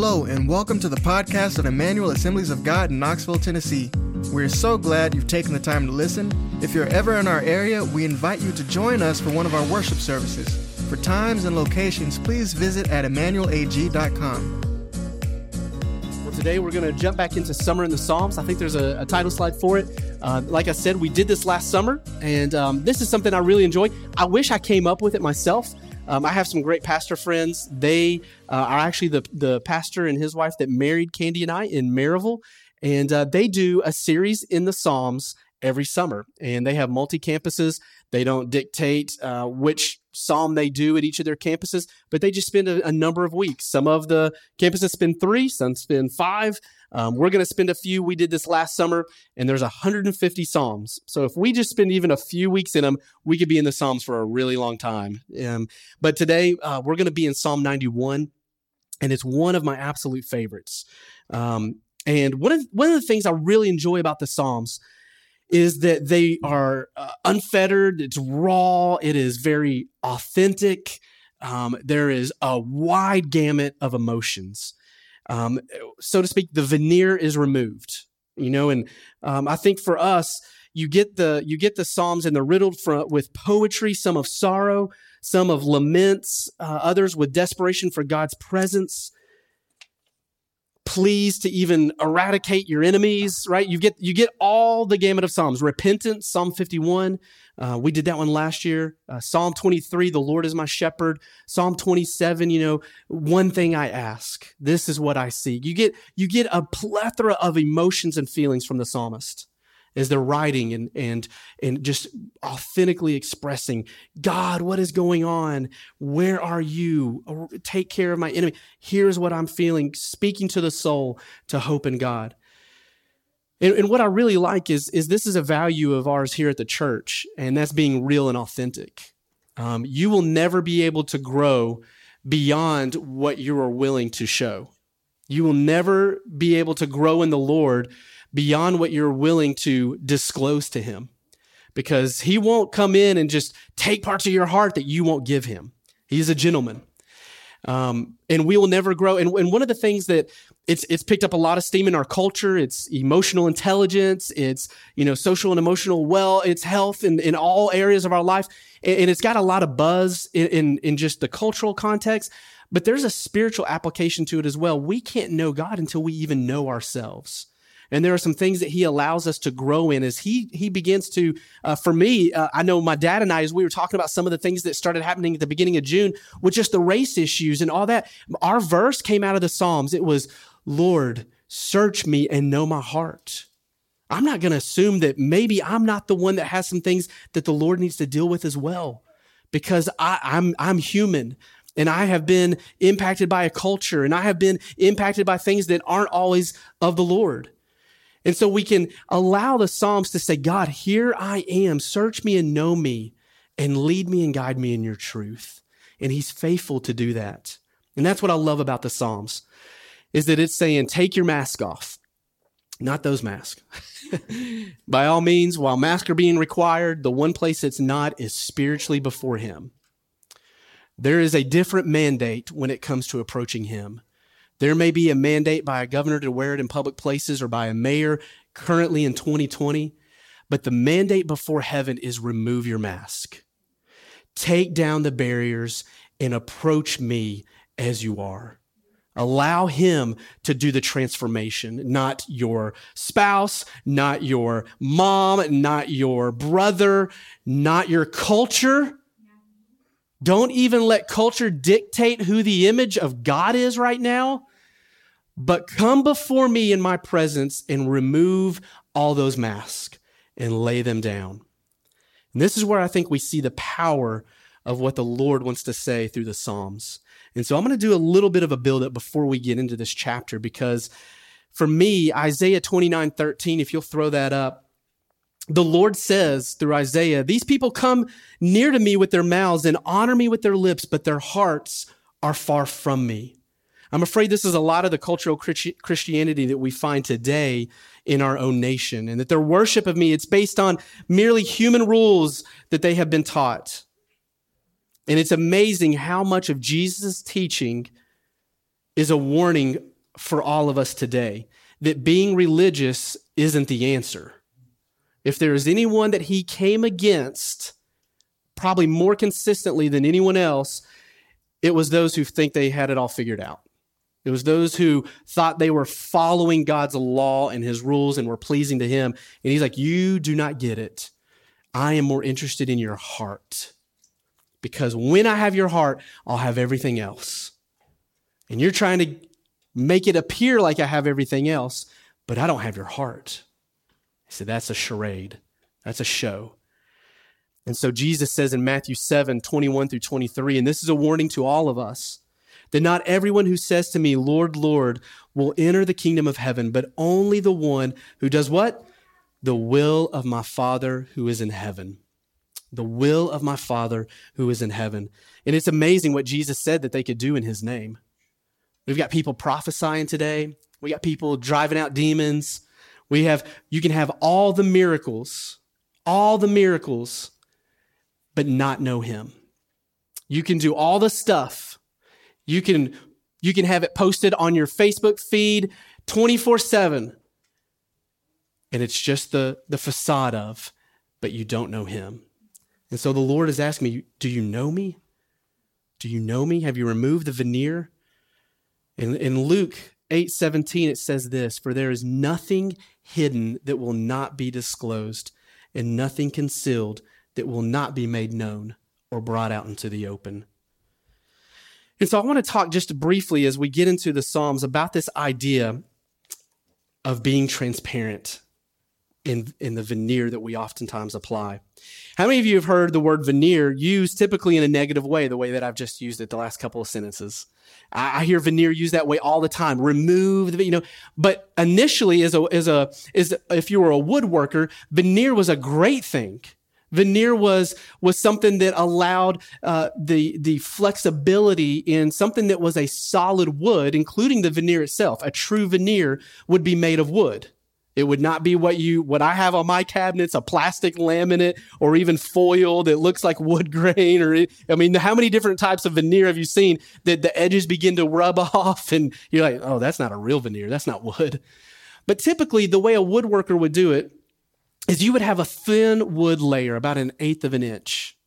Hello, and welcome to the podcast of Emmanuel Assemblies of God in Knoxville, Tennessee. We're so glad you've taken the time to listen. If you're ever in our area, we invite you to join us for one of our worship services. For times and locations, please visit at emmanuelag.com. Well, today we're going to jump back into Summer in the Psalms. I think there's a, a title slide for it. Uh, like I said, we did this last summer, and um, this is something I really enjoy. I wish I came up with it myself. Um, I have some great pastor friends. They uh, are actually the, the pastor and his wife that married Candy and I in Maryville. And uh, they do a series in the Psalms every summer. And they have multi campuses. They don't dictate uh, which psalm they do at each of their campuses, but they just spend a, a number of weeks. Some of the campuses spend three, some spend five. Um, we're going to spend a few. We did this last summer, and there's 150 psalms. So if we just spend even a few weeks in them, we could be in the psalms for a really long time. Um, but today uh, we're going to be in Psalm 91, and it's one of my absolute favorites. Um, and one of one of the things I really enjoy about the psalms is that they are uh, unfettered. It's raw. It is very authentic. Um, there is a wide gamut of emotions um, so to speak, the veneer is removed. You know, and um, I think for us, you get the you get the psalms and they're riddled from, with poetry, some of sorrow, some of laments, uh, others with desperation for God's presence pleased to even eradicate your enemies right? You get you get all the gamut of psalms. Repentance psalm 51 uh, we did that one last year. Uh, psalm 23 the lord is my shepherd. Psalm 27 you know one thing i ask this is what i seek. You get you get a plethora of emotions and feelings from the psalmist as they're writing and and and just authentically expressing god what is going on? Where are you? Oh, take care of my enemy. Here's what i'm feeling speaking to the soul to hope in god. And, and what i really like is is this is a value of ours here at the church and that's being real and authentic. Um, you will never be able to grow beyond what you are willing to show. You will never be able to grow in the lord beyond what you're willing to disclose to him because he won't come in and just take parts of your heart that you won't give him. He's a gentleman. Um, and we will never grow. And, and one of the things that it's it's picked up a lot of steam in our culture. It's emotional intelligence. It's you know social and emotional well. It's health in, in all areas of our life, and, and it's got a lot of buzz in, in in just the cultural context. But there's a spiritual application to it as well. We can't know God until we even know ourselves and there are some things that he allows us to grow in as he he begins to uh, for me uh, i know my dad and i as we were talking about some of the things that started happening at the beginning of june with just the race issues and all that our verse came out of the psalms it was lord search me and know my heart i'm not going to assume that maybe i'm not the one that has some things that the lord needs to deal with as well because I, I'm I'm human and I have been impacted by a culture and I have been impacted by things that aren't always of the Lord. And so we can allow the Psalms to say, God, here I am. Search me and know me and lead me and guide me in your truth. And he's faithful to do that. And that's what I love about the Psalms is that it's saying, take your mask off. Not those masks. By all means, while masks are being required, the one place it's not is spiritually before him. There is a different mandate when it comes to approaching him. There may be a mandate by a governor to wear it in public places or by a mayor currently in 2020, but the mandate before heaven is remove your mask. Take down the barriers and approach me as you are. Allow him to do the transformation, not your spouse, not your mom, not your brother, not your culture. Don't even let culture dictate who the image of God is right now but come before me in my presence and remove all those masks and lay them down. And this is where I think we see the power of what the Lord wants to say through the Psalms. And so I'm going to do a little bit of a build up before we get into this chapter because for me, Isaiah 29 13, if you'll throw that up, the Lord says through Isaiah, These people come near to me with their mouths and honor me with their lips, but their hearts are far from me. I'm afraid this is a lot of the cultural Christianity that we find today in our own nation, and that their worship of me, it's based on merely human rules that they have been taught. And it's amazing how much of Jesus' teaching is a warning for all of us today that being religious isn't the answer. If there is anyone that he came against, probably more consistently than anyone else, it was those who think they had it all figured out. It was those who thought they were following God's law and his rules and were pleasing to him. And he's like, You do not get it. I am more interested in your heart. Because when I have your heart, I'll have everything else. And you're trying to make it appear like I have everything else, but I don't have your heart. He said, That's a charade. That's a show. And so Jesus says in Matthew 7 21 through 23, and this is a warning to all of us that not everyone who says to me, Lord, Lord, will enter the kingdom of heaven, but only the one who does what? The will of my Father who is in heaven. The will of my Father who is in heaven. And it's amazing what Jesus said that they could do in his name. We've got people prophesying today. We got people driving out demons. We have, you can have all the miracles, all the miracles, but not know him. You can do all the stuff. You can, you can have it posted on your Facebook feed 24 7. And it's just the, the facade of, but you don't know him. And so the Lord is asking me, Do you know me? Do you know me? Have you removed the veneer? In, in Luke 8 17, it says this For there is nothing hidden that will not be disclosed, and nothing concealed that will not be made known or brought out into the open. And so I want to talk just briefly as we get into the Psalms about this idea of being transparent in, in the veneer that we oftentimes apply. How many of you have heard the word veneer used typically in a negative way, the way that I've just used it the last couple of sentences? I, I hear veneer used that way all the time. Remove the, you know, but initially as a, as a, as if you were a woodworker, veneer was a great thing. Veneer was was something that allowed uh, the the flexibility in something that was a solid wood, including the veneer itself. A true veneer would be made of wood. It would not be what you what I have on my cabinets, a plastic laminate or even foil that looks like wood grain or I mean, how many different types of veneer have you seen that the edges begin to rub off and you're like, "Oh, that's not a real veneer. That's not wood." But typically the way a woodworker would do it is you would have a thin wood layer about an eighth of an inch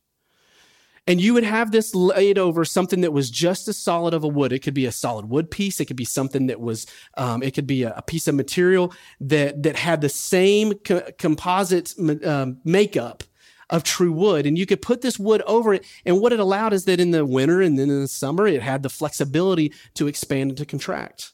and you would have this laid over something that was just as solid of a wood. It could be a solid wood piece. It could be something that was, um, it could be a, a, piece of material that that had the same co- composite um, makeup of true wood. And you could put this wood over it. And what it allowed is that in the winter and then in the summer, it had the flexibility to expand and to contract.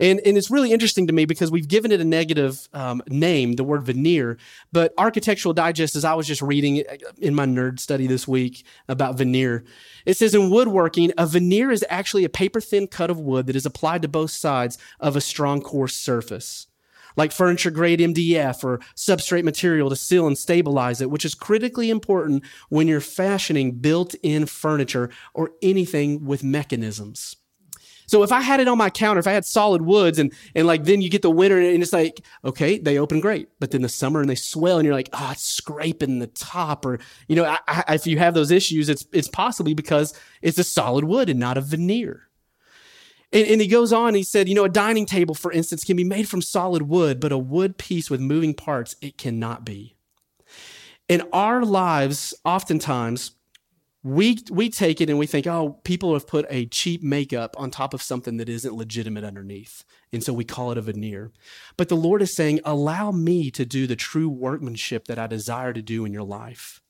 And, and it's really interesting to me because we've given it a negative um, name, the word veneer. But Architectural Digest, as I was just reading in my nerd study this week about veneer, it says in woodworking, a veneer is actually a paper thin cut of wood that is applied to both sides of a strong coarse surface. Like furniture grade MDF or substrate material to seal and stabilize it, which is critically important when you're fashioning built in furniture or anything with mechanisms. So if I had it on my counter, if I had solid woods and, and like then you get the winter and it's like, okay, they open great. But then the summer and they swell and you're like, oh, it's scraping the top. Or, you know, I, I, if you have those issues, it's, it's possibly because it's a solid wood and not a veneer. And, and he goes on, he said, you know, a dining table, for instance, can be made from solid wood, but a wood piece with moving parts, it cannot be. In our lives, oftentimes, we we take it and we think, oh, people have put a cheap makeup on top of something that isn't legitimate underneath. And so we call it a veneer. But the Lord is saying, allow me to do the true workmanship that I desire to do in your life.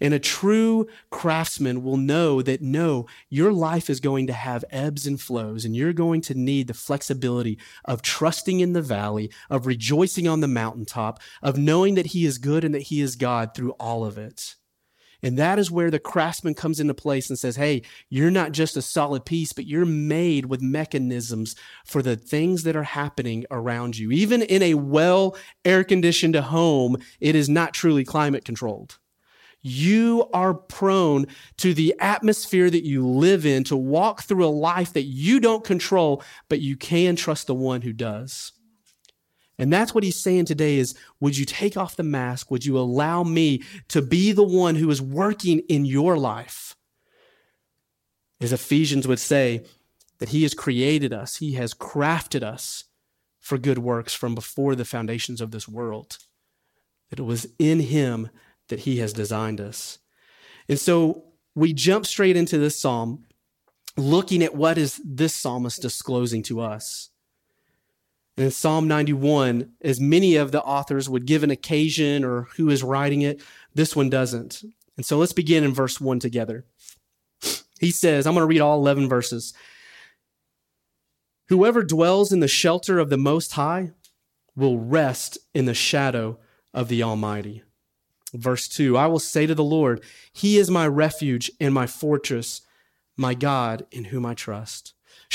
And a true craftsman will know that no, your life is going to have ebbs and flows, and you're going to need the flexibility of trusting in the valley, of rejoicing on the mountaintop, of knowing that He is good and that He is God through all of it. And that is where the craftsman comes into place and says, Hey, you're not just a solid piece, but you're made with mechanisms for the things that are happening around you. Even in a well air conditioned home, it is not truly climate controlled. You are prone to the atmosphere that you live in to walk through a life that you don't control, but you can trust the one who does. And that's what he's saying today is, would you take off the mask? Would you allow me to be the one who is working in your life? As Ephesians would say, that He has created us, He has crafted us for good works from before the foundations of this world. That it was in Him that He has designed us. And so we jump straight into this psalm, looking at what is this psalmist disclosing to us. In Psalm 91, as many of the authors would give an occasion or who is writing it, this one doesn't. And so let's begin in verse 1 together. He says, I'm going to read all 11 verses. Whoever dwells in the shelter of the Most High will rest in the shadow of the Almighty. Verse 2 I will say to the Lord, He is my refuge and my fortress, my God in whom I trust.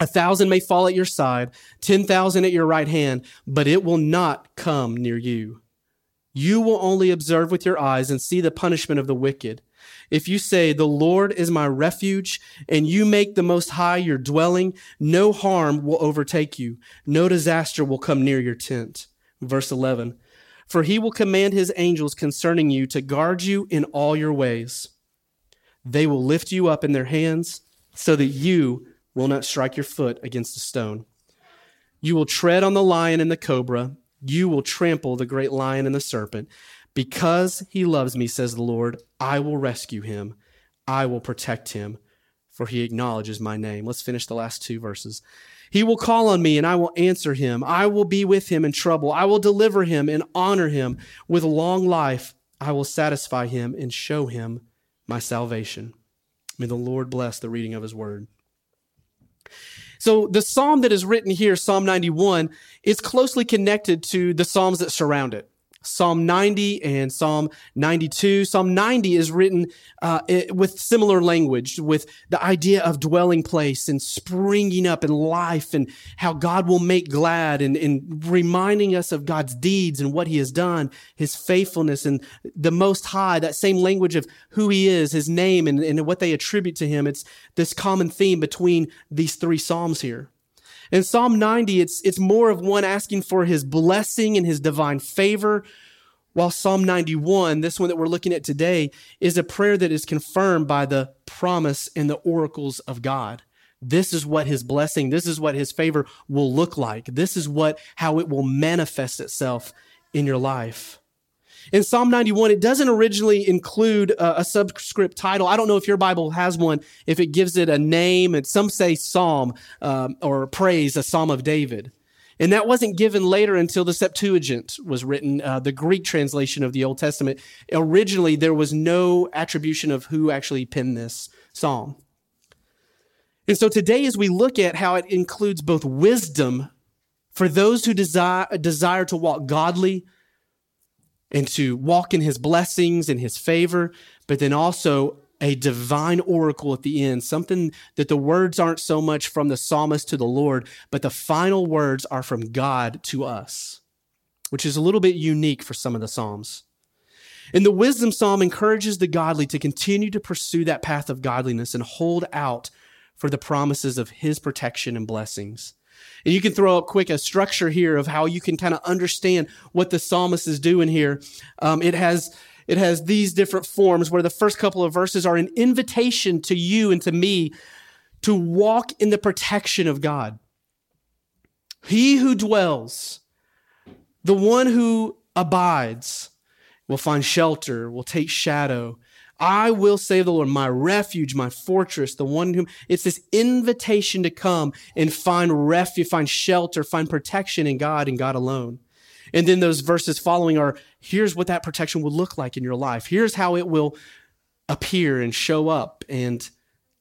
A thousand may fall at your side, 10,000 at your right hand, but it will not come near you. You will only observe with your eyes and see the punishment of the wicked. If you say, The Lord is my refuge, and you make the Most High your dwelling, no harm will overtake you, no disaster will come near your tent. Verse 11 For he will command his angels concerning you to guard you in all your ways. They will lift you up in their hands so that you will not strike your foot against a stone. You will tread on the lion and the cobra. You will trample the great lion and the serpent. Because he loves me, says the Lord, I will rescue him. I will protect him, for he acknowledges my name. Let's finish the last two verses. He will call on me, and I will answer him. I will be with him in trouble. I will deliver him and honor him. With long life, I will satisfy him and show him my salvation. May the Lord bless the reading of his word. So the psalm that is written here, Psalm 91, is closely connected to the psalms that surround it. Psalm 90 and Psalm 92. Psalm 90 is written uh, with similar language, with the idea of dwelling place and springing up in life and how God will make glad and, and reminding us of God's deeds and what he has done, his faithfulness and the most high, that same language of who he is, his name and, and what they attribute to him. It's this common theme between these three Psalms here. In Psalm 90, it's, it's more of one asking for his blessing and his divine favor, while Psalm 91, this one that we're looking at today, is a prayer that is confirmed by the promise and the oracles of God. This is what his blessing, this is what his favor will look like. This is what how it will manifest itself in your life. In Psalm 91, it doesn't originally include a, a, subscript title. I don't know if your Bible has one, if it gives it a name, and some say Psalm um, or praise, a Psalm of David. And that wasn't given later until the Septuagint was written, uh, the Greek translation of the Old Testament. Originally, there was no attribution of who actually penned this psalm. And so today, as we look at how it includes both wisdom for those who desire, desire to walk godly, and to walk in his blessings and his favor, but then also a divine oracle at the end, something that the words aren't so much from the psalmist to the Lord, but the final words are from God to us, which is a little bit unique for some of the Psalms. And the wisdom psalm encourages the godly to continue to pursue that path of godliness and hold out for the promises of his protection and blessings. And you can throw up quick a structure here of how you can kind of understand what the psalmist is doing here. Um, it has it has these different forms where the first couple of verses are an invitation to you and to me to walk in the protection of God. He who dwells, the one who abides, will find shelter, will take shadow, I will save the Lord, my refuge, my fortress, the one whom it's this invitation to come and find refuge, find shelter, find protection in God and God alone. And then those verses following are here's what that protection will look like in your life. Here's how it will appear and show up and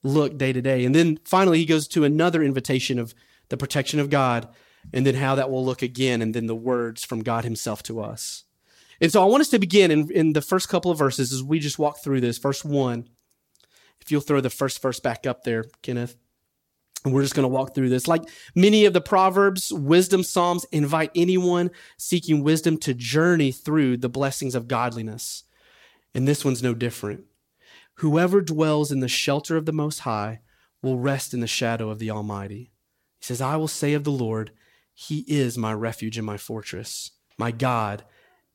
look day to day. And then finally, he goes to another invitation of the protection of God and then how that will look again, and then the words from God Himself to us. And so I want us to begin in, in the first couple of verses as we just walk through this. Verse one, if you'll throw the first verse back up there, Kenneth. And we're just going to walk through this. Like many of the Proverbs, wisdom psalms invite anyone seeking wisdom to journey through the blessings of godliness. And this one's no different. Whoever dwells in the shelter of the Most High will rest in the shadow of the Almighty. He says, I will say of the Lord, He is my refuge and my fortress, my God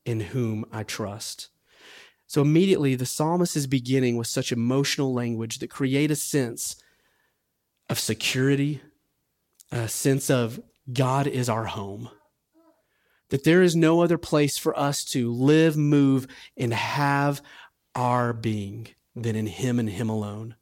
in whom I trust. So immediately, the psalmist is beginning with such emotional language that create a sense of security, a sense of God is our home. That there is no other place for us to live, move, and have our being than in Him and Him alone.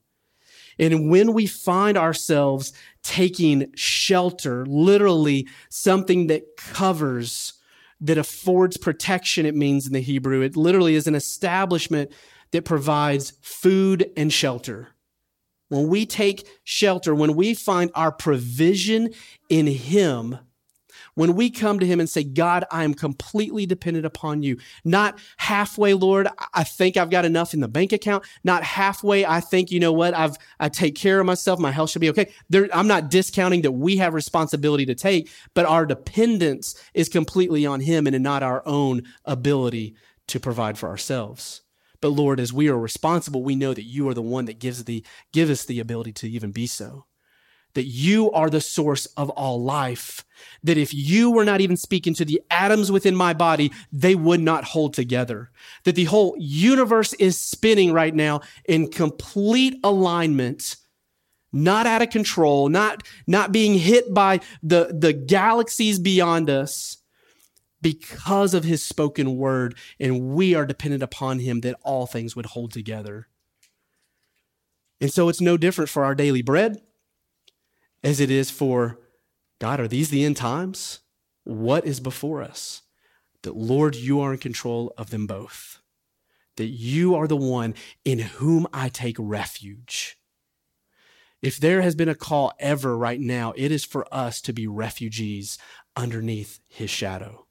And when we find ourselves taking shelter, literally something that covers, that affords protection, it means in the Hebrew, it literally is an establishment that provides food and shelter. When we take shelter, when we find our provision in Him, when we come to him and say, God, I am completely dependent upon you, not halfway, Lord, I think I've got enough in the bank account, not halfway, I think, you know what, I've, I take care of myself, my health should be okay. There, I'm not discounting that we have responsibility to take, but our dependence is completely on him and not our own ability to provide for ourselves. But Lord, as we are responsible, we know that you are the one that gives the give us the ability to even be so that you are the source of all life. That if you were not even speaking to the atoms within my body, they would not hold together. That the whole universe is spinning right now in complete alignment, not out of control, not, not being hit by the, the galaxies beyond us because of his spoken word. And we are dependent upon him that all things would hold together. And so it's no different for our daily bread as it is for God, are these the end times? What is before us? That, Lord, you are in control of them both. That you are the one in whom I take refuge. If there has been a call ever right now, it is for us to be refugees underneath his shadow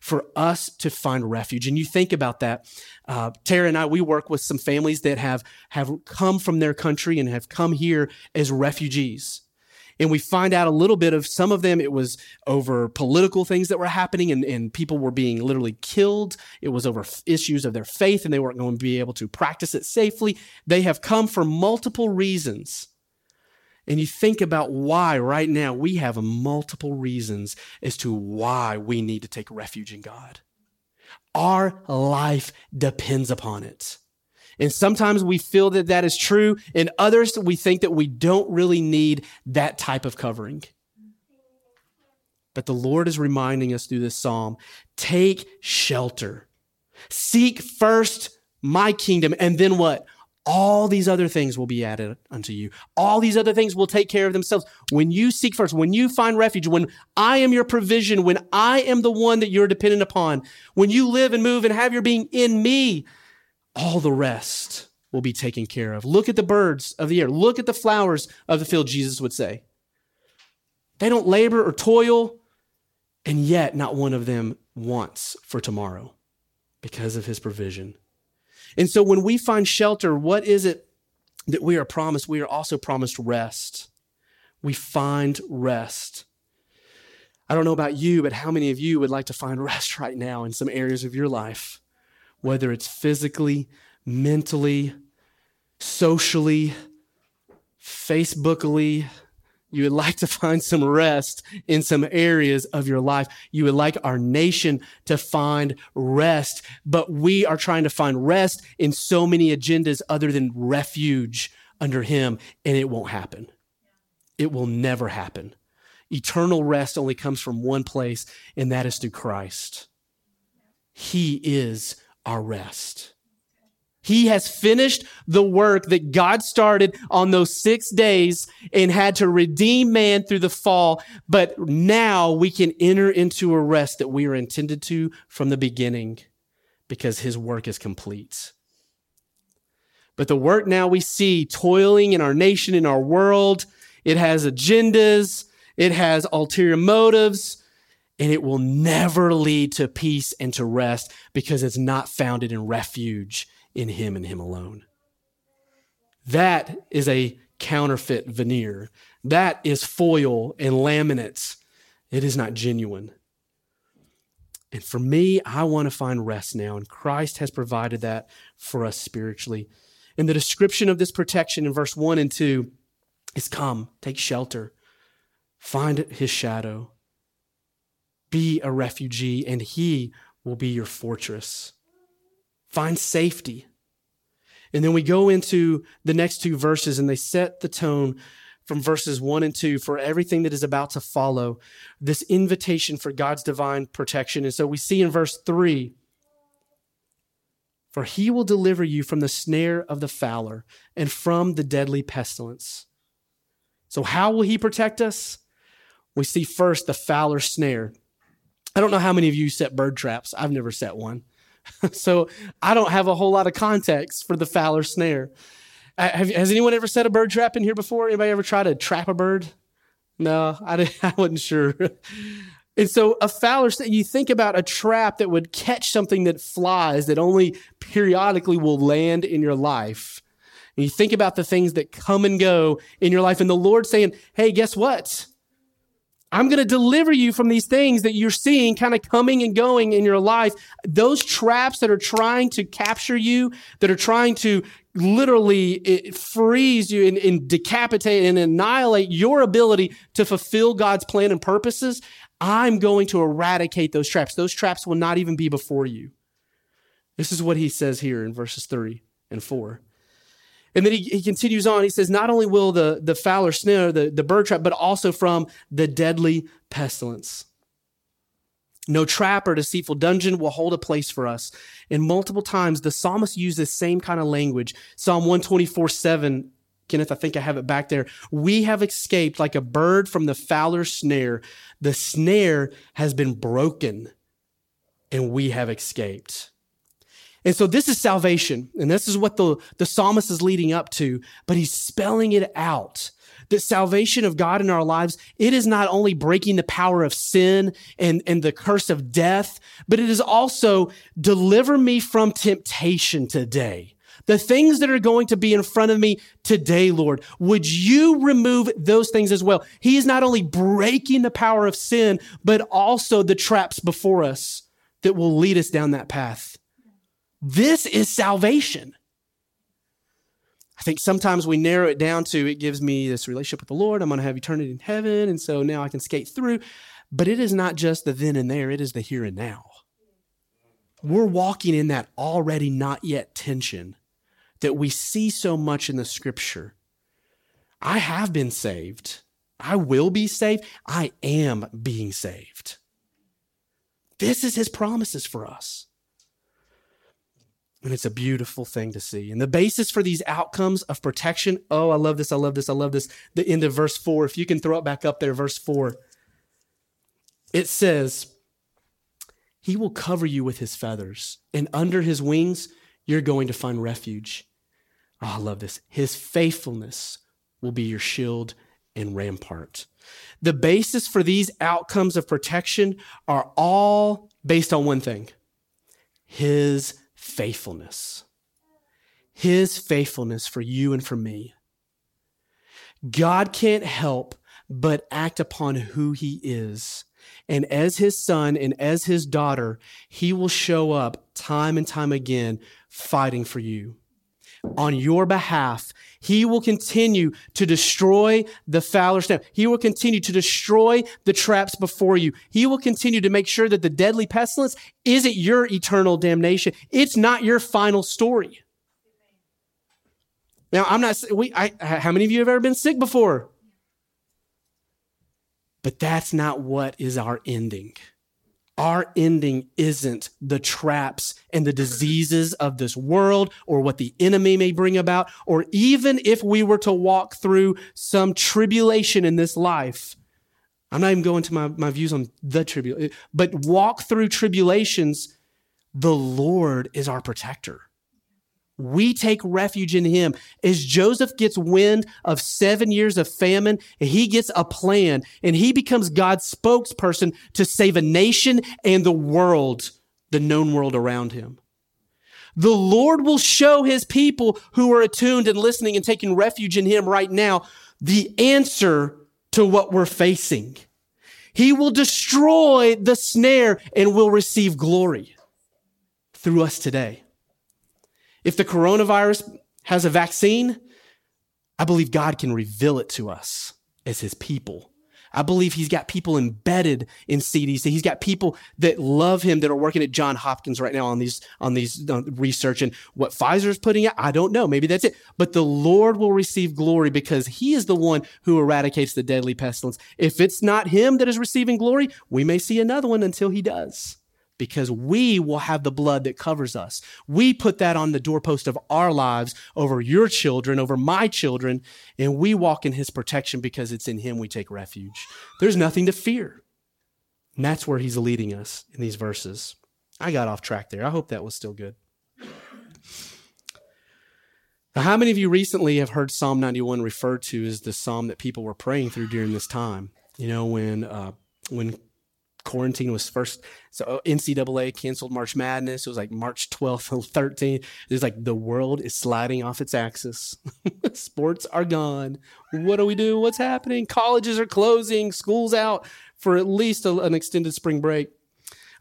for us to find refuge. And you think about that. Uh, Tara and I, we work with some families that have, have come from their country and have come here as refugees and we find out a little bit of some of them it was over political things that were happening and, and people were being literally killed. It was over issues of their faith and they weren't going to be able to practice it safely. They have come for multiple reasons. And you think about why right now we have multiple reasons as to why we need to take refuge in god. Our life depends upon it and sometimes we feel that that is true. And others, we think that we don't really need that type of covering. But the Lord is reminding us through this psalm take shelter. Seek first my kingdom. And then what? All these other things will be added unto you. All these other things will take care of themselves. When you seek first, when you find refuge, when I am your provision, when I am the one that you're dependent upon, when you live and move and have your being in me, all the rest will be taken care of. Look at the birds of the air. Look at the flowers of the field, Jesus would say. They don't labor or toil, and yet not one of them wants for tomorrow because of his provision. And so when we find shelter, what is it that we are promised? We are also promised rest. We find rest. I don't know about you, but how many of you would like to find rest right now in some areas of your life? Whether it's physically, mentally, socially, Facebookily, you would like to find some rest in some areas of your life. You would like our nation to find rest, but we are trying to find rest in so many agendas other than refuge under Him, and it won't happen. It will never happen. Eternal rest only comes from one place, and that is through Christ. He is our rest. He has finished the work that God started on those six days and had to redeem man through the fall. But now we can enter into a rest that we are intended to from the beginning because his work is complete. But the work now we see toiling in our nation, in our world, it has agendas, it has ulterior motives, and it will never lead to peace and to rest because it's not founded in refuge in Him and Him alone. That is a counterfeit veneer. That is foil and laminates. It is not genuine. And for me, I want to find rest now, and Christ has provided that for us spiritually. In the description of this protection in verse 1 and 2 is come, take shelter, find his shadow, be a refugee, and he will be your fortress. Find safety. And then we go into the next two verses, and they set the tone from verses 1 and 2 for everything that is about to follow this invitation for God's divine protection. And so we see in verse 3 For he will deliver you from the snare of the fowler and from the deadly pestilence. So, how will he protect us? We see first the fowler snare. I don't know how many of you set bird traps. I've never set one. so I don't have a whole lot of context for the fowler snare. Uh, have, has anyone ever set a bird trap in here before? Anybody ever try to trap a bird? No, I, I wasn't sure. and so a fowler, you think about a trap that would catch something that flies that only periodically will land in your life. And you think about the things that come and go in your life, and the Lord saying, Hey, guess what? I'm going to deliver you from these things that you're seeing kind of coming and going in your life. Those traps that are trying to capture you, that are trying to literally eh, freeze you and, and decapitate and annihilate your ability to fulfill God's plan and purposes. I'm going to eradicate those traps. Those traps will not even be before you. This is what he says here in verses three and four. And then he, he continues on. He says, Not only will the, the fowler snare, the, the bird trap, but also from the deadly pestilence. No trap or deceitful dungeon will hold a place for us. And multiple times the psalmist used this same kind of language. Psalm 124 7, Kenneth, I think I have it back there. We have escaped like a bird from the fowler's snare. The snare has been broken, and we have escaped. And so this is salvation. And this is what the, the psalmist is leading up to, but he's spelling it out. That salvation of God in our lives, it is not only breaking the power of sin and, and the curse of death, but it is also deliver me from temptation today. The things that are going to be in front of me today, Lord, would you remove those things as well? He is not only breaking the power of sin, but also the traps before us that will lead us down that path. This is salvation. I think sometimes we narrow it down to it gives me this relationship with the Lord. I'm going to have eternity in heaven. And so now I can skate through. But it is not just the then and there, it is the here and now. We're walking in that already not yet tension that we see so much in the scripture. I have been saved. I will be saved. I am being saved. This is his promises for us. And it's a beautiful thing to see. And the basis for these outcomes of protection, oh, I love this, I love this, I love this. The end of verse four, if you can throw it back up there, verse four, it says, He will cover you with His feathers, and under His wings, you're going to find refuge. Oh, I love this. His faithfulness will be your shield and rampart. The basis for these outcomes of protection are all based on one thing His faithfulness. His faithfulness for you and for me. God can't help but act upon who he is. And as his son and as his daughter, he will show up time and time again fighting for you on your behalf. He will continue to destroy the fowler snare. He will continue to destroy the traps before you. He will continue to make sure that the deadly pestilence isn't your eternal damnation. It's not your final story. Now, I'm not, we, I, how many of you have ever been sick before? But that's not what is our ending. Our ending isn't the traps and the diseases of this world or what the enemy may bring about, or even if we were to walk through some tribulation in this life. I'm not even going to my, my views on the tribulation, but walk through tribulations. The Lord is our protector. We take refuge in him. As Joseph gets wind of seven years of famine, he gets a plan and he becomes God's spokesperson to save a nation and the world, the known world around him. The Lord will show his people who are attuned and listening and taking refuge in him right now the answer to what we're facing. He will destroy the snare and will receive glory through us today. If the coronavirus has a vaccine, I believe God can reveal it to us as his people. I believe he's got people embedded in CDC. He's got people that love him that are working at John Hopkins right now on these on these uh, research and what Pfizer's putting out. I don't know. Maybe that's it. But the Lord will receive glory because he is the one who eradicates the deadly pestilence. If it's not him that is receiving glory, we may see another one until he does because we will have the blood that covers us. We put that on the doorpost of our lives over your children, over my children, and we walk in his protection because it's in him we take refuge. There's nothing to fear. And that's where he's leading us in these verses. I got off track there. I hope that was still good. Now, how many of you recently have heard Psalm 91 referred to as the psalm that people were praying through during this time? You know, when uh, when quarantine was first so uh, ncaa canceled march madness. It was like march 12th or 13th it's like the world is sliding off its axis. Sports are gone. What do we do? What's happening? Colleges are closing. Schools out for at least a, an extended spring break.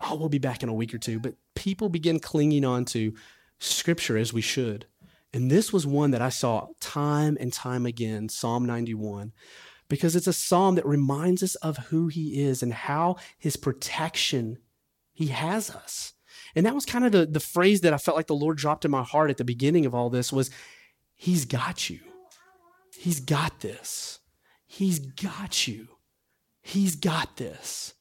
Oh we'll be back in a week or two but people begin clinging on to scripture as we should. And this was one that i saw time and time again psalm 91 because it's a psalm that reminds us of who he is and how his protection he has us. And that was kind of the, the phrase that I felt like the Lord dropped in my heart at the beginning of all this was he's got you. He's got this. He's got you. He's got this.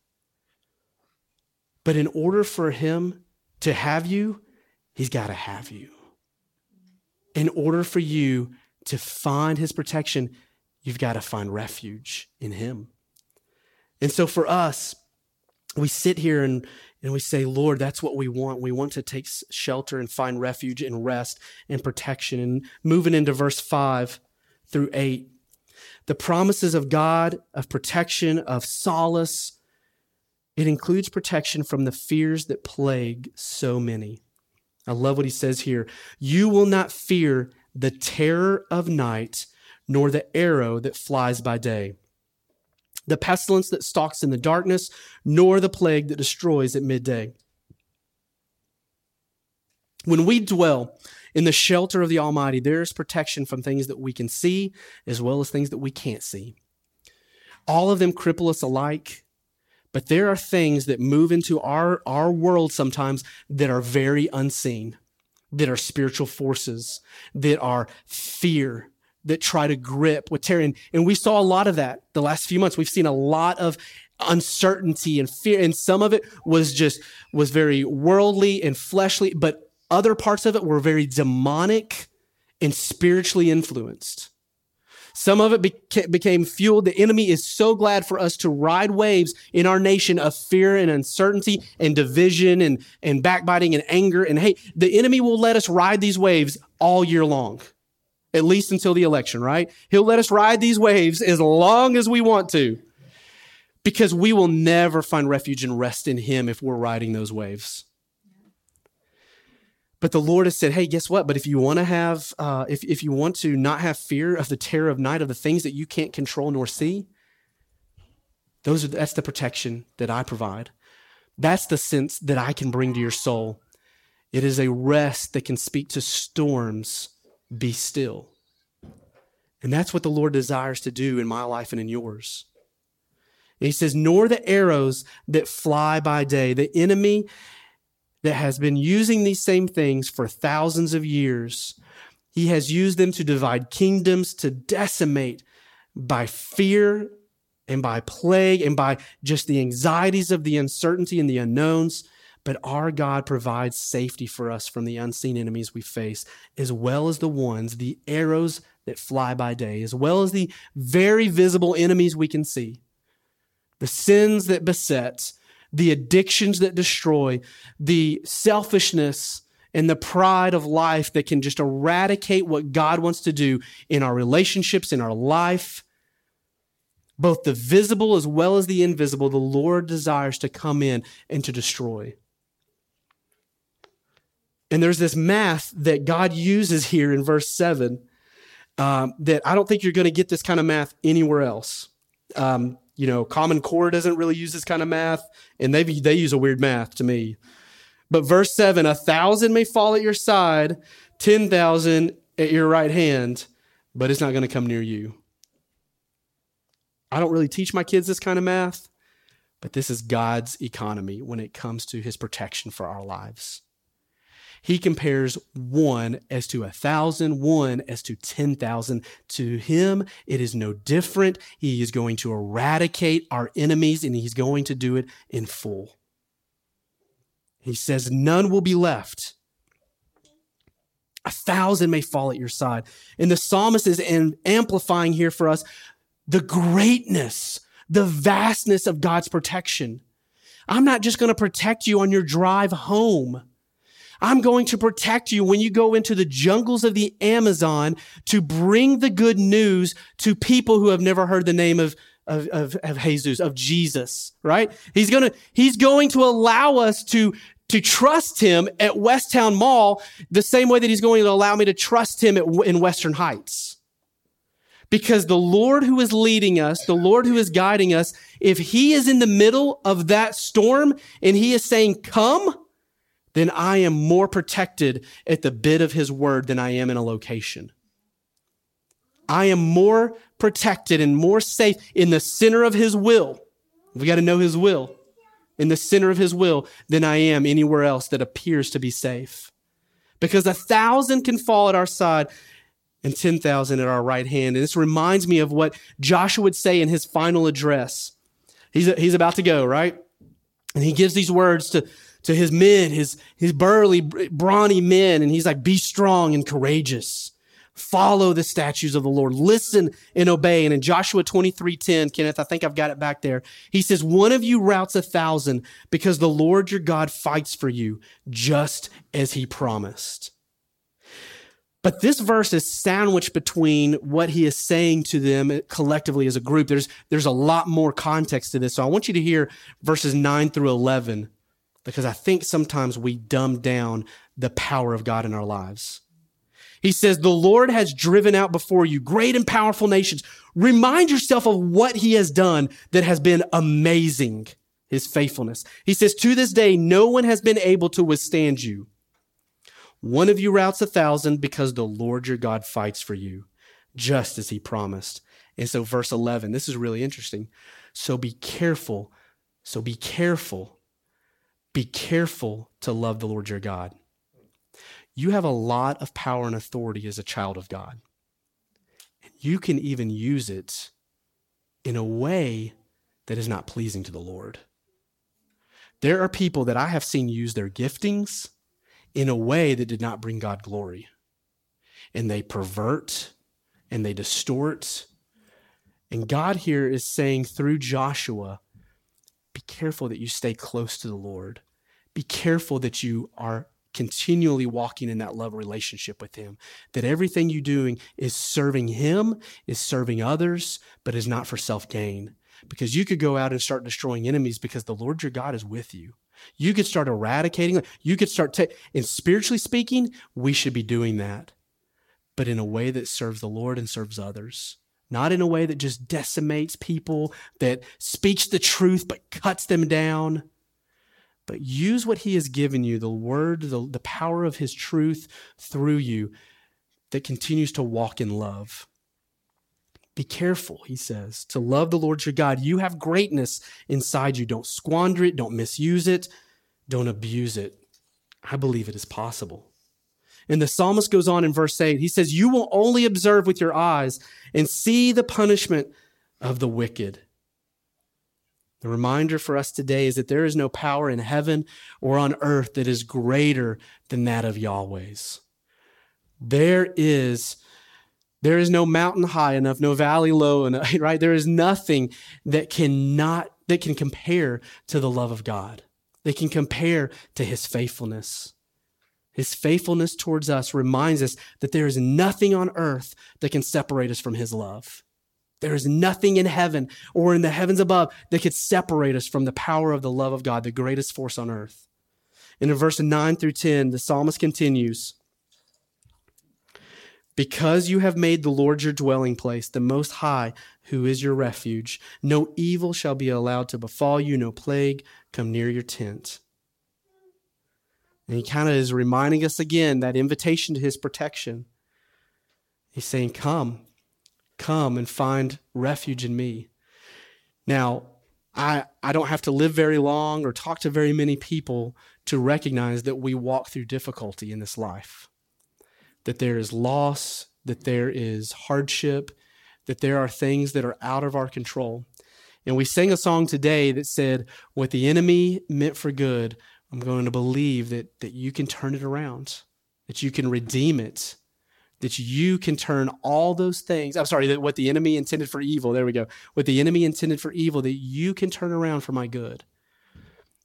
But in order for him to have you, he's got to have you. In order for you to find his protection, You've got to find refuge in Him. And so for us, we sit here and, and we say, Lord, that's what we want. We want to take shelter and find refuge and rest and protection. And moving into verse 5 through 8, the promises of God, of protection, of solace, it includes protection from the fears that plague so many. I love what he says here. You will not fear the terror of night, nor the arrow that flies by day, the pestilence that stalks in the darkness, nor the plague that destroys at midday. When we dwell in the shelter of the Almighty, there is protection from things that we can see as well as things that we can't see. All of them cripple us alike, but there are things that move into our, our world sometimes that are very unseen, that are spiritual forces, that are fear, that try to grip with terror. And, and we saw a lot of that the last few months. We've seen a lot of uncertainty and fear. And some of it was just, was very worldly and fleshly, but other parts of it were very demonic and spiritually influenced. Some of it beca- became fueled. The enemy is so glad for us to ride waves in our nation of fear and uncertainty and division and, and backbiting and anger and hate. The enemy will let us ride these waves all year long at least until the election, right? He'll let us ride these waves as long as we want to because we will never find refuge and rest in Him if we're riding those waves. But the Lord has said, hey, guess what? But if you want to have, uh, if, if you want to not have fear of the terror of night, of the things that you can't control nor see, those are, that's the protection that I provide. That's the sense that I can bring to your soul. It is a rest that can speak to storms be still. And that's what the Lord desires to do in my life and in yours. And he says, Nor the arrows that fly by day. The enemy that has been using these same things for thousands of years, he has used them to divide kingdoms, to decimate by fear and by plague and by just the anxieties of the uncertainty and the unknowns. But our God provides safety for us from the unseen enemies we face, as well as the ones, the arrows that fly by day, as well as the very visible enemies we can see, the sins that beset, the addictions that destroy, the selfishness and the pride of life that can just eradicate what God wants to do in our relationships, in our life. Both the visible as well as the invisible, the Lord desires to come in and to destroy. And there's this math that God uses here in verse 7 um, that I don't think you're going to get this kind of math anywhere else. Um, you know, Common Core doesn't really use this kind of math, and they they use a weird math to me. But verse seven: a thousand may fall at your side, ten thousand at your right hand, but it's not going to come near you. I don't really teach my kids this kind of math, but this is God's economy when it comes to His protection for our lives. He compares one as to a thousand, one as to 10,000. To him, it is no different. He is going to eradicate our enemies and he's going to do it in full. He says, None will be left. A thousand may fall at your side. And the psalmist is amplifying here for us the greatness, the vastness of God's protection. I'm not just going to protect you on your drive home. I'm going to protect you when you go into the jungles of the Amazon to bring the good news to people who have never heard the name of, of, of, of Jesus, of Jesus, right? He's going to, he's going to allow us to, to trust him at Westtown Mall the same way that he's going to allow me to trust him at, in Western Heights. Because the Lord who is leading us, the Lord who is guiding us, if he is in the middle of that storm and he is saying, come, then I am more protected at the bit of his word than I am in a location. I am more protected and more safe in the center of his will. We got to know his will. In the center of his will than I am anywhere else that appears to be safe. Because a thousand can fall at our side and 10,000 at our right hand. And this reminds me of what Joshua would say in his final address. He's, he's about to go, right? And he gives these words to, to his men, his, his burly, brawny men. And he's like, be strong and courageous. Follow the statutes of the Lord. Listen and obey. And in Joshua 23, 10, Kenneth, I think I've got it back there. He says, one of you routs a thousand because the Lord your God fights for you just as he promised. But this verse is sandwiched between what he is saying to them collectively as a group. There's, there's a lot more context to this. So I want you to hear verses 9 through 11 because I think sometimes we dumb down the power of God in our lives. He says, The Lord has driven out before you great and powerful nations. Remind yourself of what he has done that has been amazing, his faithfulness. He says, To this day, no one has been able to withstand you. One of you routs a thousand because the Lord your God fights for you, just as he promised. And so, verse 11, this is really interesting. So be careful. So be careful be careful to love the Lord your God. You have a lot of power and authority as a child of God. And you can even use it in a way that is not pleasing to the Lord. There are people that I have seen use their giftings in a way that did not bring God glory. And they pervert and they distort. And God here is saying through Joshua, be careful that you stay close to the Lord. Be careful that you are continually walking in that love relationship with him. That everything you're doing is serving him is serving others but is not for self-gain. Because you could go out and start destroying enemies because the lord your god is with you. You could start eradicating you could start ta- and spiritually speaking we should be doing that. But in a way that serves the lord and serves others not in a way that just decimates people, that speaks the truth but cuts them down. But use what He has given you, the word, the, the power of His truth through you that continues to walk in love. Be careful, he says, to love the Lord your God. You have greatness inside you. Don't squander it, don't misuse it, don't abuse it. I believe it is possible. And the psalmist goes on in verse 8. He says, You will only observe with your eyes and see the punishment of the wicked. The reminder for us today is that there is no power in heaven or on earth that is greater than that of Yahweh's. There is there is no mountain high enough, no valley low enough, right? There is nothing that cannot that can compare to the love of God. They can compare to his faithfulness. His faithfulness towards us reminds us that there is nothing on earth that can separate us from His love. There is nothing in heaven or in the heavens above that could separate us from the power of the love of God, the greatest force on earth. And in verse 9 through 10, the psalmist continues Because you have made the Lord your dwelling place, the Most High, who is your refuge, no evil shall be allowed to befall you, no plague come near your tent. And he kind of is reminding us again that invitation to his protection. He's saying, Come, come and find refuge in me. Now, I, I don't have to live very long or talk to very many people to recognize that we walk through difficulty in this life, that there is loss, that there is hardship, that there are things that are out of our control. And we sang a song today that said, What the enemy meant for good, I'm going to believe that, that you can turn it around, that you can redeem it, that you can turn all those things. I'm sorry, that what the enemy intended for evil, there we go. What the enemy intended for evil, that you can turn around for my good.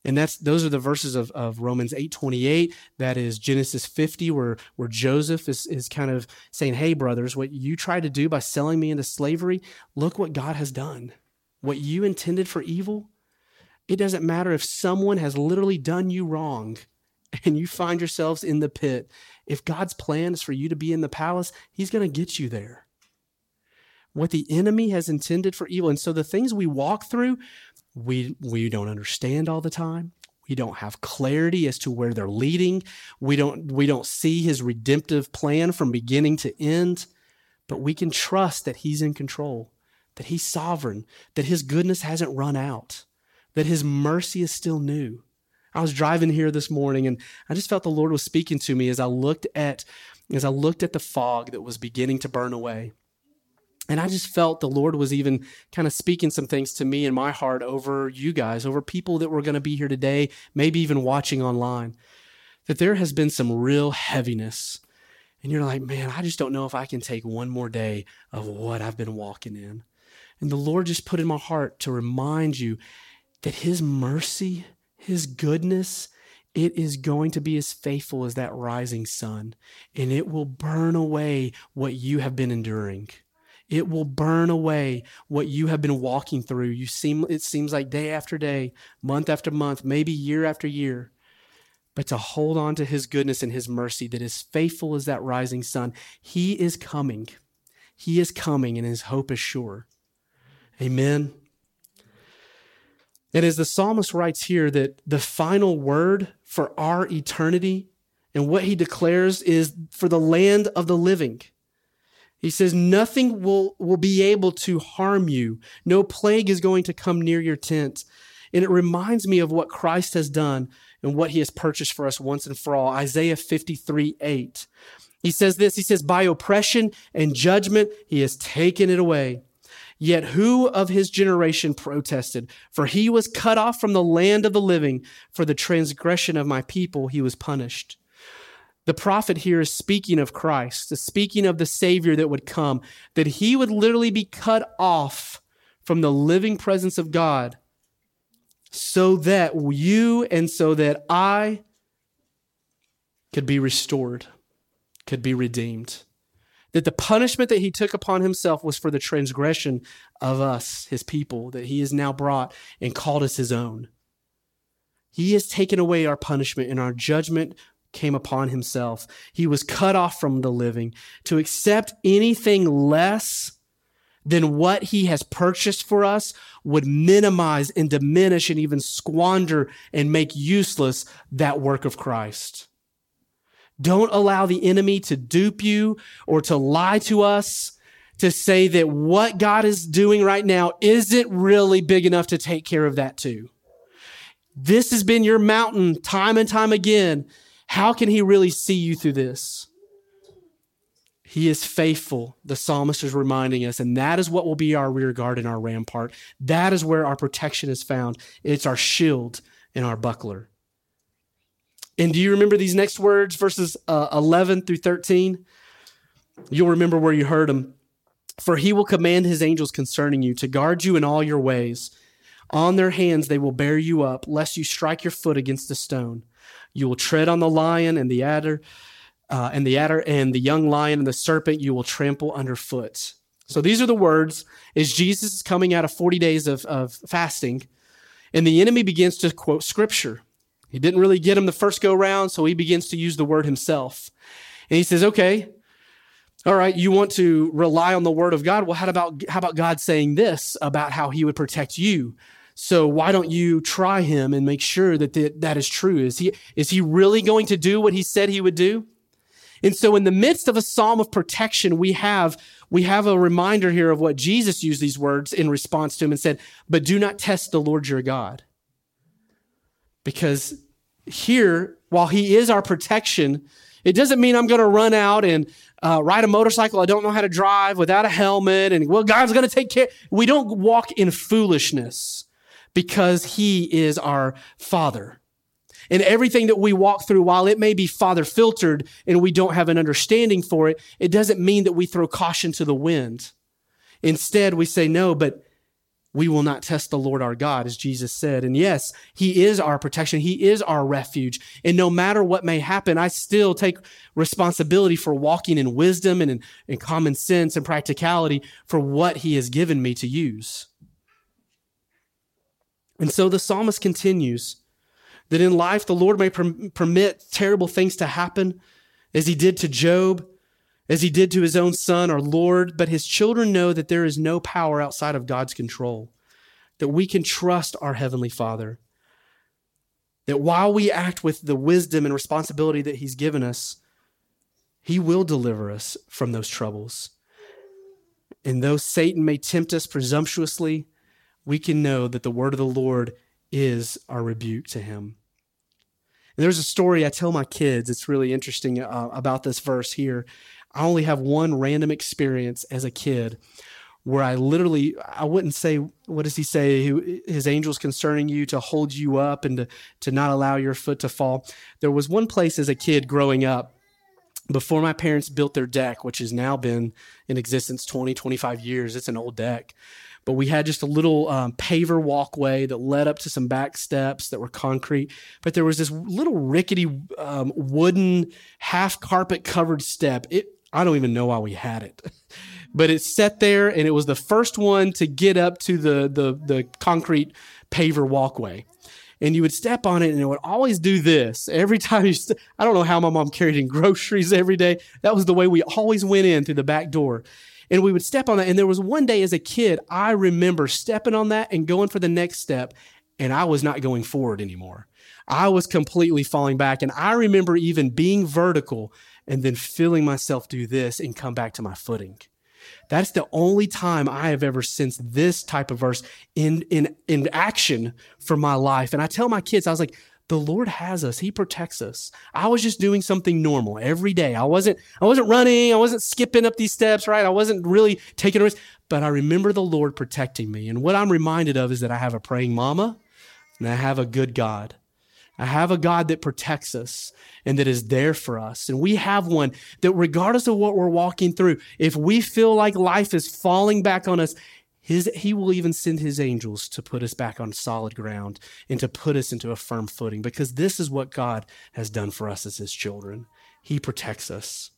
And that's those are the verses of, of Romans 8 28. That is Genesis 50, where, where Joseph is, is kind of saying, Hey, brothers, what you tried to do by selling me into slavery, look what God has done. What you intended for evil, it doesn't matter if someone has literally done you wrong and you find yourselves in the pit. If God's plan is for you to be in the palace, He's going to get you there. What the enemy has intended for evil. And so the things we walk through, we, we don't understand all the time. We don't have clarity as to where they're leading. We don't, we don't see his redemptive plan from beginning to end, but we can trust that he's in control, that he's sovereign, that his goodness hasn't run out, that his mercy is still new. I was driving here this morning and I just felt the Lord was speaking to me as I looked at as I looked at the fog that was beginning to burn away. And I just felt the Lord was even kind of speaking some things to me in my heart over you guys, over people that were going to be here today, maybe even watching online. That there has been some real heaviness. And you're like, man, I just don't know if I can take one more day of what I've been walking in. And the Lord just put in my heart to remind you that His mercy his goodness, it is going to be as faithful as that rising sun, and it will burn away what you have been enduring. It will burn away what you have been walking through. You seem it seems like day after day, month after month, maybe year after year. But to hold on to his goodness and his mercy that is faithful as that rising sun, he is coming. He is coming and his hope is sure. Amen. And as the psalmist writes here, that the final word for our eternity and what he declares is for the land of the living. He says, Nothing will, will be able to harm you. No plague is going to come near your tent. And it reminds me of what Christ has done and what he has purchased for us once and for all. Isaiah 53 8. He says this He says, By oppression and judgment, he has taken it away. Yet who of his generation protested? For he was cut off from the land of the living. For the transgression of my people he was punished. The prophet here is speaking of Christ, is speaking of the Savior that would come, that he would literally be cut off from the living presence of God so that you and so that I could be restored, could be redeemed that the punishment that he took upon himself was for the transgression of us, his people, that he has now brought and called us his own. He has taken away our punishment, and our judgment came upon himself. He was cut off from the living. To accept anything less than what he has purchased for us would minimize and diminish and even squander and make useless that work of Christ. Don't allow the enemy to dupe you or to lie to us to say that what God is doing right now isn't really big enough to take care of that too. This has been your mountain time and time again. How can he really see you through this? He is faithful, the psalmist is reminding us, and that is what will be our rear guard and our rampart. That is where our protection is found. It's our shield and our buckler. And do you remember these next words, verses uh, 11 through 13? You'll remember where you heard them. For he will command his angels concerning you to guard you in all your ways. On their hands they will bear you up, lest you strike your foot against a stone. You will tread on the lion and the adder, uh, and the adder and the young lion and the serpent you will trample underfoot. So these are the words as Jesus is coming out of 40 days of, of fasting, and the enemy begins to quote scripture. He didn't really get him the first go round, so he begins to use the word himself. And he says, okay, all right, you want to rely on the word of God. Well, how about, how about God saying this about how he would protect you? So why don't you try him and make sure that th- that is true? Is he, is he really going to do what he said he would do? And so in the midst of a psalm of protection, we have, we have a reminder here of what Jesus used these words in response to him and said, but do not test the Lord your God. Because here, while he is our protection, it doesn't mean I'm going to run out and uh, ride a motorcycle I don't know how to drive without a helmet and, well, God's going to take care. We don't walk in foolishness because he is our father. And everything that we walk through, while it may be father filtered and we don't have an understanding for it, it doesn't mean that we throw caution to the wind. Instead, we say, no, but we will not test the Lord our God, as Jesus said. And yes, He is our protection. He is our refuge. And no matter what may happen, I still take responsibility for walking in wisdom and in, in common sense and practicality for what He has given me to use. And so the psalmist continues that in life the Lord may per- permit terrible things to happen, as he did to Job, as he did to his own son, our Lord, but his children know that there is no power outside of God's control, that we can trust our Heavenly Father, that while we act with the wisdom and responsibility that he's given us, he will deliver us from those troubles. And though Satan may tempt us presumptuously, we can know that the word of the Lord is our rebuke to him. And there's a story I tell my kids. It's really interesting uh, about this verse here. I only have one random experience as a kid where I literally, I wouldn't say, what does he say? His angels concerning you to hold you up and to, to not allow your foot to fall. There was one place as a kid growing up before my parents built their deck, which has now been in existence 20, 25 years. It's an old deck but we had just a little um, paver walkway that led up to some back steps that were concrete. But there was this little rickety um, wooden half carpet covered step. It I don't even know why we had it. but it sat there and it was the first one to get up to the the the concrete paver walkway and you would step on it and it would always do this every time you st- i don't know how my mom carried in groceries every day that was the way we always went in through the back door and we would step on that. And there was one day as a kid, I remember stepping on that and going for the next step, and I was not going forward anymore. I was completely falling back. And I remember even being vertical and then feeling myself do this and come back to my footing. That's the only time I have ever sensed this type of verse in, in, in action for my life. And I tell my kids, I was like, the Lord has us. He protects us. I was just doing something normal every day. I wasn't, I wasn't running. I wasn't skipping up these steps, right? I wasn't really taking a risk, but I remember the Lord protecting me. And what I'm reminded of is that I have a praying mama and I have a good God. I have a God that protects us and that is there for us. And we have one that regardless of what we're walking through, if we feel like life is falling back on us, his, he will even send his angels to put us back on solid ground and to put us into a firm footing because this is what God has done for us as his children. He protects us.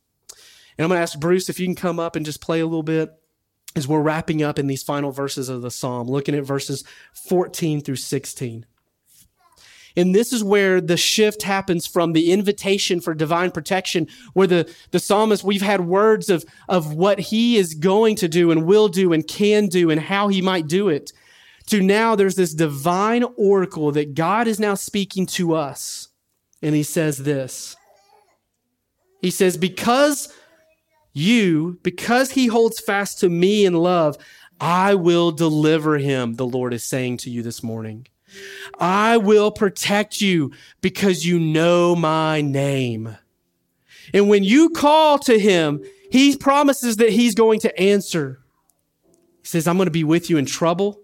And I'm going to ask Bruce if you can come up and just play a little bit as we're wrapping up in these final verses of the psalm, looking at verses 14 through 16. And this is where the shift happens from the invitation for divine protection, where the, the psalmist, we've had words of, of what he is going to do and will do and can do and how he might do it, to now there's this divine oracle that God is now speaking to us. And he says this He says, Because you, because he holds fast to me in love, I will deliver him, the Lord is saying to you this morning. I will protect you because you know my name. And when you call to him, he promises that he's going to answer. He says, I'm going to be with you in trouble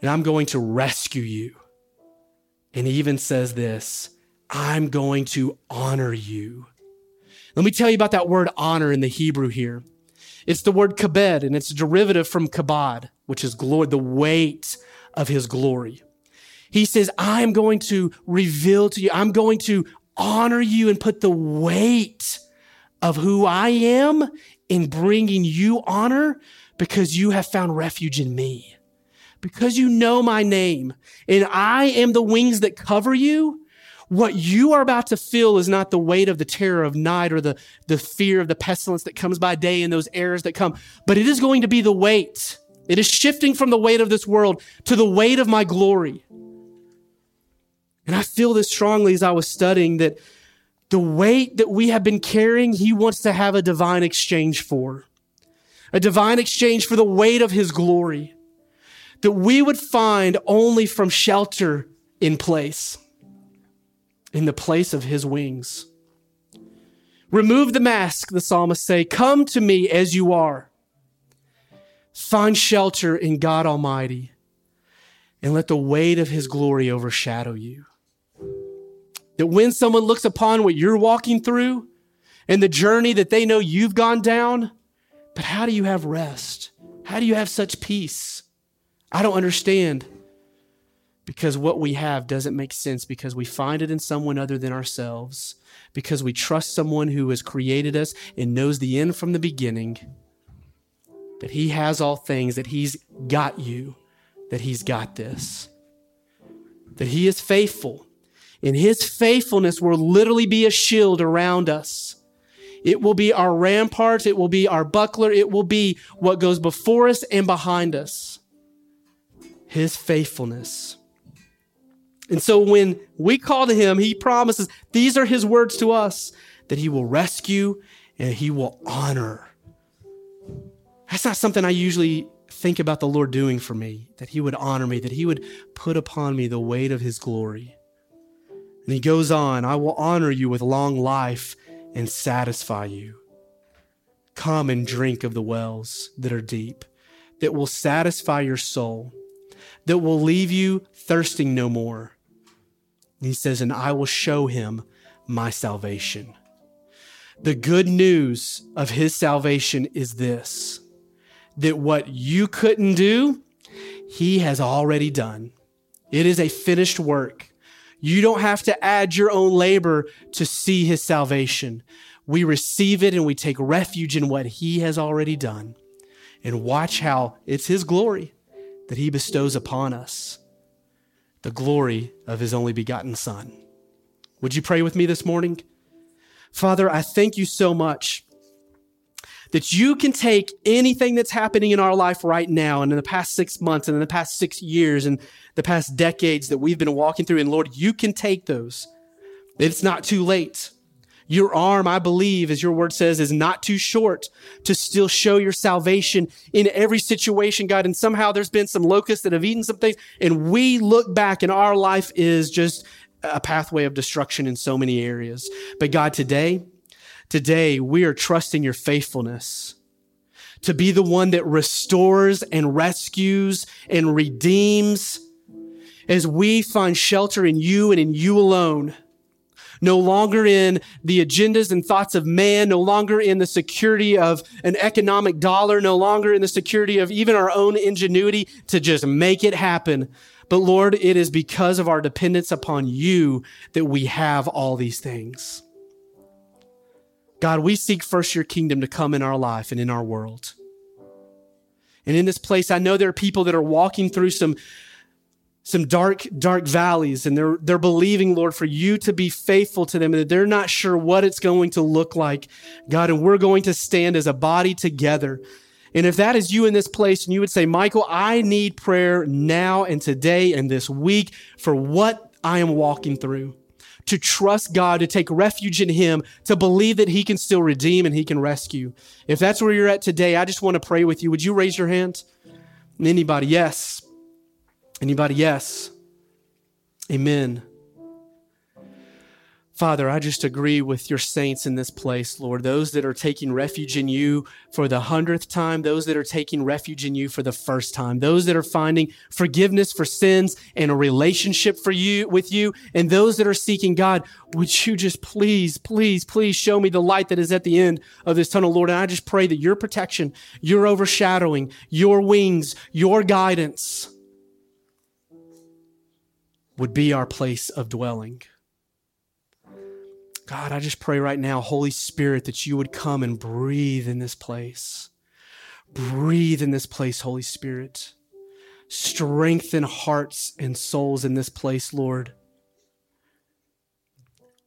and I'm going to rescue you. And he even says this I'm going to honor you. Let me tell you about that word honor in the Hebrew here. It's the word kabed, and it's a derivative from kabod, which is glory, the weight of his glory. He says, I'm going to reveal to you, I'm going to honor you and put the weight of who I am in bringing you honor because you have found refuge in me, because you know my name and I am the wings that cover you, what you are about to feel is not the weight of the terror of night or the, the fear of the pestilence that comes by day and those errors that come, but it is going to be the weight. It is shifting from the weight of this world to the weight of my glory. And I feel this strongly as I was studying that the weight that we have been carrying, he wants to have a divine exchange for. A divine exchange for the weight of his glory that we would find only from shelter in place, in the place of his wings. Remove the mask, the psalmist say, come to me as you are. Find shelter in God Almighty and let the weight of his glory overshadow you. That when someone looks upon what you're walking through and the journey that they know you've gone down, but how do you have rest? How do you have such peace? I don't understand. Because what we have doesn't make sense because we find it in someone other than ourselves, because we trust someone who has created us and knows the end from the beginning, that He has all things, that He's got you, that He's got this, that He is faithful and his faithfulness will literally be a shield around us. It will be our ramparts, It will be our buckler. It will be what goes before us and behind us. His faithfulness. And so when we call to him, he promises, these are his words to us, that he will rescue and he will honor. That's not something I usually think about the Lord doing for me, that he would honor me, that he would put upon me the weight of his glory. And he goes on, I will honor you with long life and satisfy you. Come and drink of the wells that are deep, that will satisfy your soul, that will leave you thirsting no more. And he says, And I will show him my salvation. The good news of his salvation is this that what you couldn't do, he has already done. It is a finished work. You don't have to add your own labor to see his salvation. We receive it and we take refuge in what he has already done and watch how it's his glory that he bestows upon us the glory of his only begotten son. Would you pray with me this morning? Father, I thank you so much that you can take anything that's happening in our life right now and in the past six months and in the past six years and the past decades that we've been walking through. And Lord, you can take those. It's not too late. Your arm, I believe, as your word says, is not too short to still show your salvation in every situation, God. And somehow there's been some locusts that have eaten some things. And we look back and our life is just a pathway of destruction in so many areas. But God, today, Today, we are trusting your faithfulness to be the one that restores and rescues and redeems as we find shelter in you and in you alone. No longer in the agendas and thoughts of man, no longer in the security of an economic dollar, no longer in the security of even our own ingenuity to just make it happen. But Lord, it is because of our dependence upon you that we have all these things. God, we seek first your kingdom to come in our life and in our world. And in this place, I know there are people that are walking through some, some dark, dark valleys and they're, they're believing, Lord, for you to be faithful to them and that they're not sure what it's going to look like, God. And we're going to stand as a body together. And if that is you in this place and you would say, Michael, I need prayer now and today and this week for what I am walking through to trust God, to take refuge in Him, to believe that He can still redeem and He can rescue. If that's where you're at today, I just want to pray with you. Would you raise your hand? Anybody? Yes. Anybody? Yes. Amen. Father, I just agree with your saints in this place, Lord. Those that are taking refuge in you for the hundredth time, those that are taking refuge in you for the first time, those that are finding forgiveness for sins and a relationship for you with you, and those that are seeking God, would you just please, please, please show me the light that is at the end of this tunnel, Lord? And I just pray that your protection, your overshadowing, your wings, your guidance would be our place of dwelling. God, I just pray right now, Holy Spirit, that you would come and breathe in this place. Breathe in this place, Holy Spirit. strengthen hearts and souls in this place, Lord.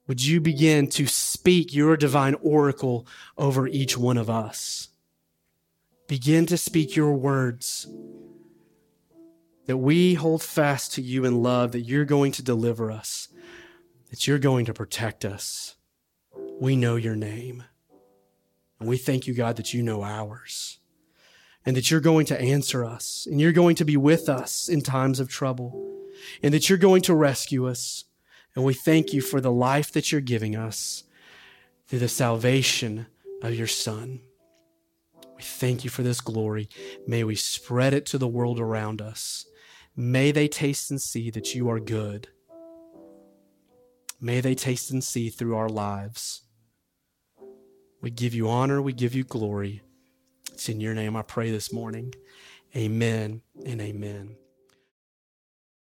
Would you begin to speak your divine oracle over each one of us? Begin to speak your words that we hold fast to you in love, that you're going to deliver us, that you're going to protect us. We know your name. And we thank you, God, that you know ours and that you're going to answer us and you're going to be with us in times of trouble and that you're going to rescue us. And we thank you for the life that you're giving us through the salvation of your Son. We thank you for this glory. May we spread it to the world around us. May they taste and see that you are good. May they taste and see through our lives. We give you honor, we give you glory. It's in your name I pray this morning. Amen and amen.